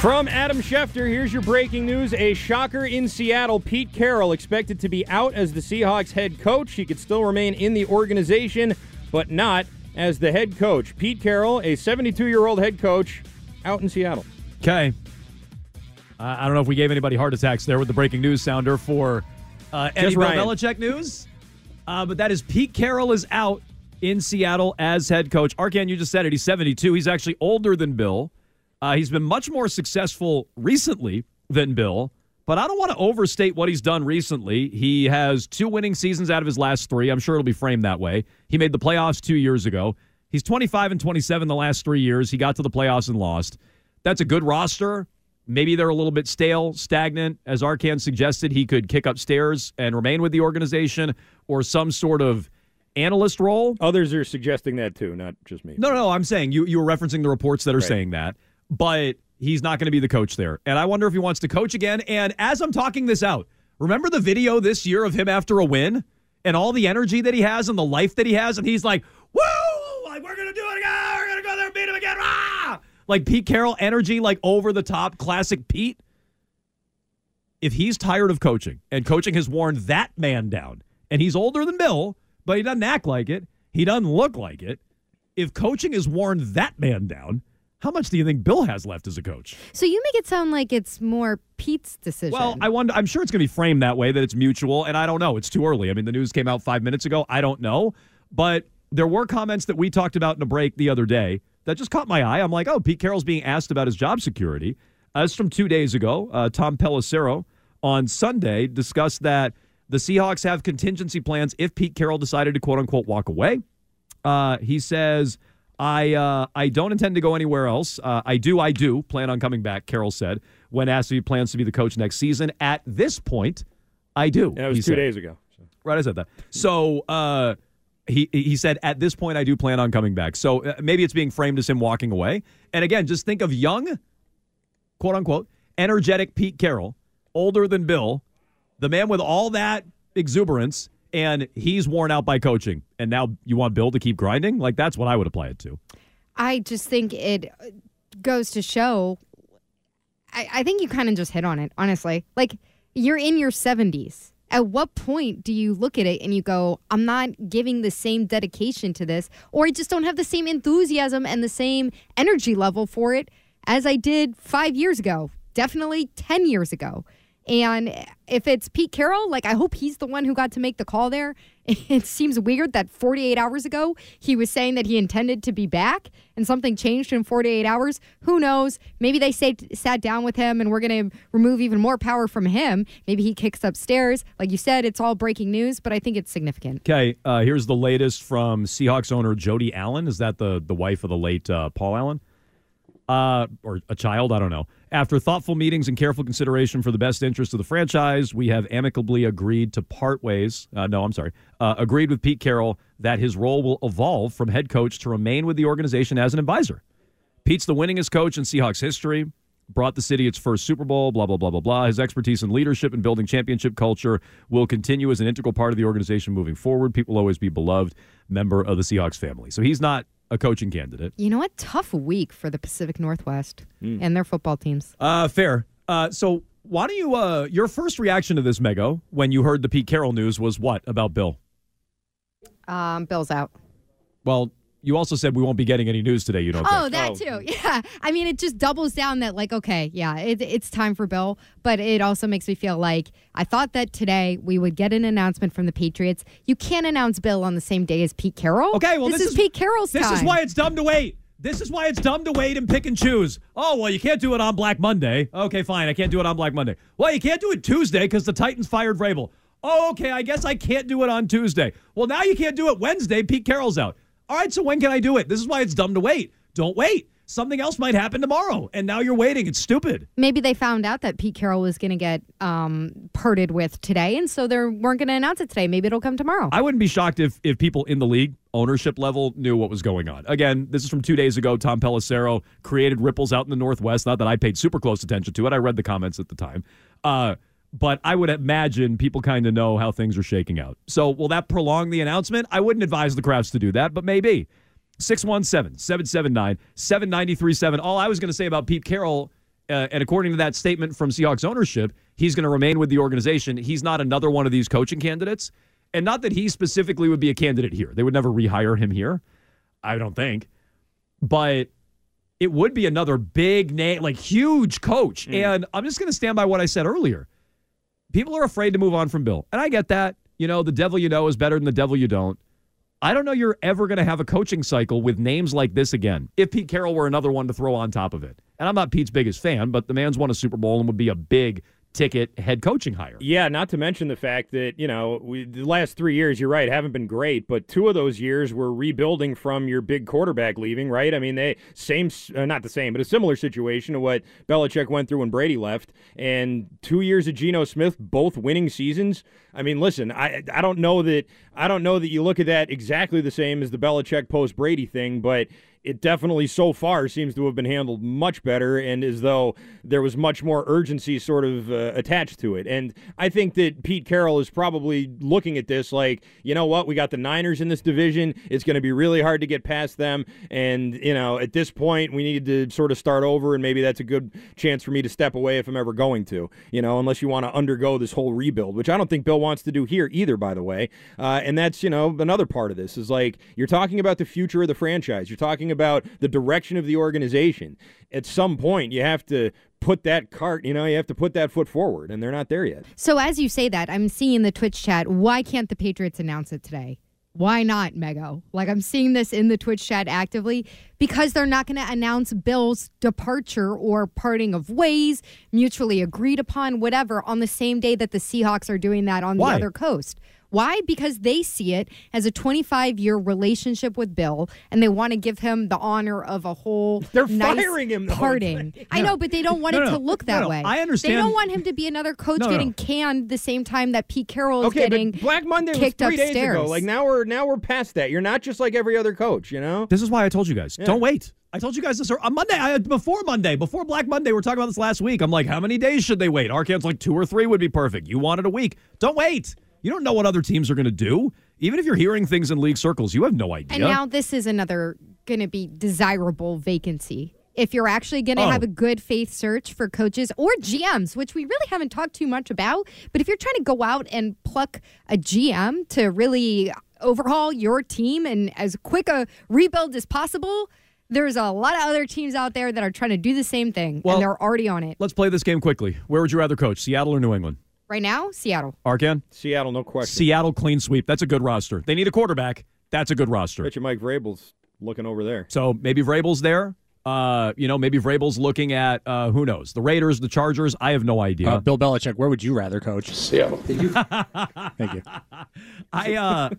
From Adam Schefter, here's your breaking news. A shocker in Seattle. Pete Carroll expected to be out as the Seahawks head coach. He could still remain in the organization, but not as the head coach. Pete Carroll, a 72 year old head coach, out in Seattle. Okay. Uh, I don't know if we gave anybody heart attacks there with the breaking news sounder for uh, Eddie Bill Belichick news, uh, but that is Pete Carroll is out in Seattle as head coach. Arcand, you just said it. He's 72. He's actually older than Bill. Uh, he's been much more successful recently than Bill, but I don't want to overstate what he's done recently. He has two winning seasons out of his last three. I'm sure it'll be framed that way. He made the playoffs two years ago. He's 25 and 27 the last three years. He got to the playoffs and lost. That's a good roster. Maybe they're a little bit stale, stagnant. As Arcand suggested, he could kick upstairs and remain with the organization or some sort of analyst role. Others are suggesting that too, not just me. No, no, I'm saying you you were referencing the reports that are right. saying that but he's not going to be the coach there. And I wonder if he wants to coach again. And as I'm talking this out, remember the video this year of him after a win and all the energy that he has and the life that he has? And he's like, woo, like, we're going to do it again. We're going to go there and beat him again. Ah! Like Pete Carroll energy, like over the top, classic Pete. If he's tired of coaching and coaching has worn that man down, and he's older than Bill, but he doesn't act like it, he doesn't look like it. If coaching has worn that man down, how much do you think Bill has left as a coach? So you make it sound like it's more Pete's decision. Well, I wonder. I'm sure it's going to be framed that way that it's mutual, and I don't know. It's too early. I mean, the news came out five minutes ago. I don't know, but there were comments that we talked about in a break the other day that just caught my eye. I'm like, oh, Pete Carroll's being asked about his job security. As from two days ago, uh, Tom Pelissero on Sunday discussed that the Seahawks have contingency plans if Pete Carroll decided to quote unquote walk away. Uh, he says I uh, I don't intend to go anywhere else. Uh, I do, I do plan on coming back. Carroll said when asked if he plans to be the coach next season. At this point, I do. Yeah, it was two said. days ago. So. Right, I said that. So uh, he he said at this point, I do plan on coming back. So uh, maybe it's being framed as him walking away. And again, just think of young, quote unquote, energetic Pete Carroll, older than Bill, the man with all that exuberance and he's worn out by coaching, and now you want Bill to keep grinding? Like that's what I would apply it to. I just think it goes to show. I, I think you kind of just hit on it, honestly. Like you're in your 70s. At what point do you look at it and you go, I'm not giving the same dedication to this, or I just don't have the same enthusiasm and the same energy level for it as I did five years ago, definitely 10 years ago. And if it's Pete Carroll, like I hope he's the one who got to make the call there. It seems weird that 48 hours ago he was saying that he intended to be back and something changed in 48 hours. Who knows? Maybe they sat, down with him and we're going to remove even more power from him. Maybe he kicks upstairs. Like you said, it's all breaking news, but I think it's significant. Okay, uh, here's the latest from Seahawks owner Jody Allen. Is that the, the wife of the late uh, Paul Allen? Uh, or a child? I don't know. After thoughtful meetings and careful consideration for the best interest of the franchise, we have amicably agreed to part ways. Uh, no, I'm sorry. Uh, agreed with Pete Carroll that his role will evolve from head coach to remain with the organization as an advisor. Pete's the winningest coach in Seahawks history, brought the city its first Super Bowl, blah, blah, blah, blah, blah. His expertise in leadership and building championship culture will continue as an integral part of the organization moving forward. Will always be beloved member of the Seahawks family. So he's not a coaching candidate. You know what? Tough week for the Pacific Northwest mm. and their football teams. Uh, fair. Uh, so why don't you? Uh, your first reaction to this, Mego, when you heard the Pete Carroll news was what about Bill? Um, Bill's out. Well, you also said we won't be getting any news today. You don't. Oh, think. that oh. too. Yeah. I mean, it just doubles down that like, okay, yeah, it, it's time for Bill, but it also makes me feel like I thought that today we would get an announcement from the Patriots. You can't announce Bill on the same day as Pete Carroll. Okay, well, this, this is, is, Pete Carroll's this time. This is why it's dumb to wait. This is why it's dumb to wait and pick and choose. Oh, well, you can't do it on Black Monday. Okay, fine. I can't do it on Black Monday. Well, you can't do it Tuesday because the Titans fired Vrabel. Oh, okay. I guess I can't do it on Tuesday. Well, now you can't do it Wednesday. Pete Carroll's out. All right, so when can I do it? This is why it's dumb to wait. Don't wait. something else might happen tomorrow, and now you're waiting. It's stupid. Maybe they found out that Pete Carroll was going to get um, parted with today, and so they weren't going to announce it today. Maybe it'll come tomorrow. I wouldn't be shocked if if people in the league ownership level knew what was going on. Again, this is from two days ago. Tom Pelissero created ripples out in the Northwest. Not that I paid super close attention to it. I read the comments at the time. Uh, but I would imagine people kind of know how things are shaking out. So, will that prolong the announcement? I wouldn't advise the Krafts to do that, but maybe. 617 779 7937. All I was going to say about Pete Carroll, uh, and according to that statement from Seahawks ownership, he's going to remain with the organization. He's not another one of these coaching candidates. And not that he specifically would be a candidate here. They would never rehire him here. I don't think. But it would be another big name, like huge coach. Mm. And I'm just going to stand by what I said earlier. People are afraid to move on from Bill. And I get that. You know, the devil you know is better than the devil you don't. I don't know you're ever going to have a coaching cycle with names like this again. If Pete Carroll were another one to throw on top of it. And I'm not Pete's biggest fan, but the man's won a Super Bowl and would be a big ticket head coaching hire. Yeah, not to mention the fact that, you know, we, the last three years, you're right, haven't been great, but two of those years were rebuilding from your big quarterback leaving, right? I mean, they, same, uh, not the same, but a similar situation to what Belichick went through when Brady left. And two years of Geno Smith, both winning seasons. I mean, listen, I, I don't know that, I don't know that you look at that exactly the same as the Belichick post Brady thing, but it definitely so far seems to have been handled much better and as though there was much more urgency sort of uh, attached to it. And I think that Pete Carroll is probably looking at this like, you know what, we got the Niners in this division. It's going to be really hard to get past them. And, you know, at this point, we need to sort of start over, and maybe that's a good chance for me to step away if I'm ever going to, you know, unless you want to undergo this whole rebuild, which I don't think Bill wants to do here either, by the way. Uh, and that's, you know, another part of this is like you're talking about the future of the franchise. You're talking the direction of the organization. At some point, you have to put that cart, you know, you have to put that foot forward, and they're not there yet. So, as you say that, I'm seeing the Twitch chat. Why can't the Patriots announce it today? Why not, Mego? Like, I'm seeing this in the Twitch chat actively because they're not going to announce Bill's departure or parting of ways, mutually agreed upon, whatever, on the same day that the Seahawks are doing that on Why? the other coast. Why? Because they see it as a 25 year relationship with Bill, and they want to give him the honor of a whole. They're nice firing him. Parting. I know, but they don't want No, it no, to look that no, no. way. I understand. They don't want him to be another coach No, no. getting canned the same time that Pete Carroll is Okay, getting but Black Monday was kicked three days upstairs. ago. Like now we're now we're past that. You're not just like every other coach, you know. This is why I told you guys don't wait. I told you guys this on Monday. I, before Monday, before Black Monday, we are talking about this last week. I'm like, how many days should they wait? Arcand's like two or three would be perfect. You wanted a week. Don't wait. You don't know what other teams are going to do. Even if you're hearing things in league circles, you have no idea. And now this is another going to be desirable vacancy. If you're actually going to Oh. have a good faith search for coaches or GMs, which we really haven't talked too much about, but if you're trying to go out and pluck a GM to really overhaul your team and as quick a rebuild as possible, there's a lot of other teams out there that are trying to do the same thing Well- and they're already on it. Let's play this game quickly. Where would you rather coach, Seattle or New England? Right now, Seattle. Arcand? Seattle, no question. Seattle clean sweep. That's a good roster. They need a quarterback. That's a good roster. Bet you Mike Vrabel's looking over there. So maybe Vrabel's there. Uh, you know, maybe Vrabel's looking at uh, who knows the Raiders, the Chargers. I have no idea. Uh, Bill Belichick, where would you rather coach? Seattle. Thank you. I uh,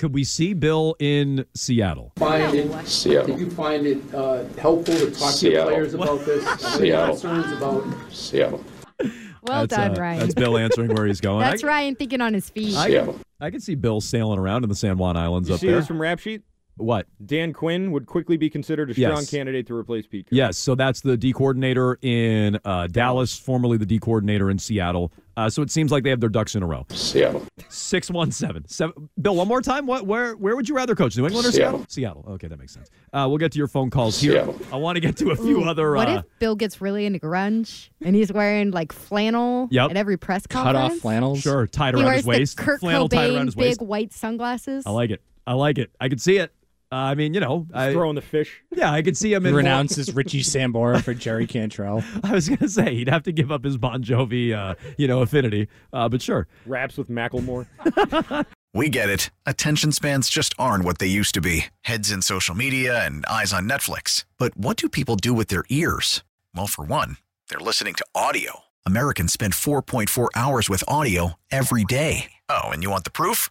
could we see Bill in Seattle? Find it, Seattle. did you find it uh, helpful to talk to your players about this? Are there any Seattle. concerns about Seattle. Well that's, done, uh, Ryan. That's Bill answering where he's going. That's I, Ryan thinking on his feet. I, Seattle. I could see Bill sailing around in the San Juan Islands You up see there. this from Rap Sheet? What? Dan Quinn would quickly be considered a strong Yes. candidate to replace Pete. Carroll. Yes, so that's the D coordinator in uh, Dallas, formerly the D coordinator in Seattle. Uh, so it seems like they have their ducks in a row. Seattle. Six one seven seven. Bill, one more time. What? Where? Where would you rather coach? New England or Seattle? Seattle. Okay, that makes sense. Uh, we'll get to your phone calls here. Seattle. I want to get to a few Ooh, other. What uh, if Bill gets really into grunge and he's wearing like flannel Yep. at every press conference? Cut off flannels. Sure, tied He around wears his waist. the Kurt Flannel tied around Cobain his big white sunglasses. I like it. I like it. I can see it. Uh, I mean, you know, I, Throwing the fish. yeah, I could see him He in. more- renounces Richie Sambora for Jerry Cantrell. I was gonna say he'd have to give up his Bon Jovi, uh, you know, affinity. Uh, but sure, Raps with Macklemore. We get it. Attention spans just aren't what they used to be heads in social media and eyes on Netflix. But what do people do with their ears? Well, for one, they're listening to audio. Americans spend 4.4 hours with audio every day. Oh, and you want the proof?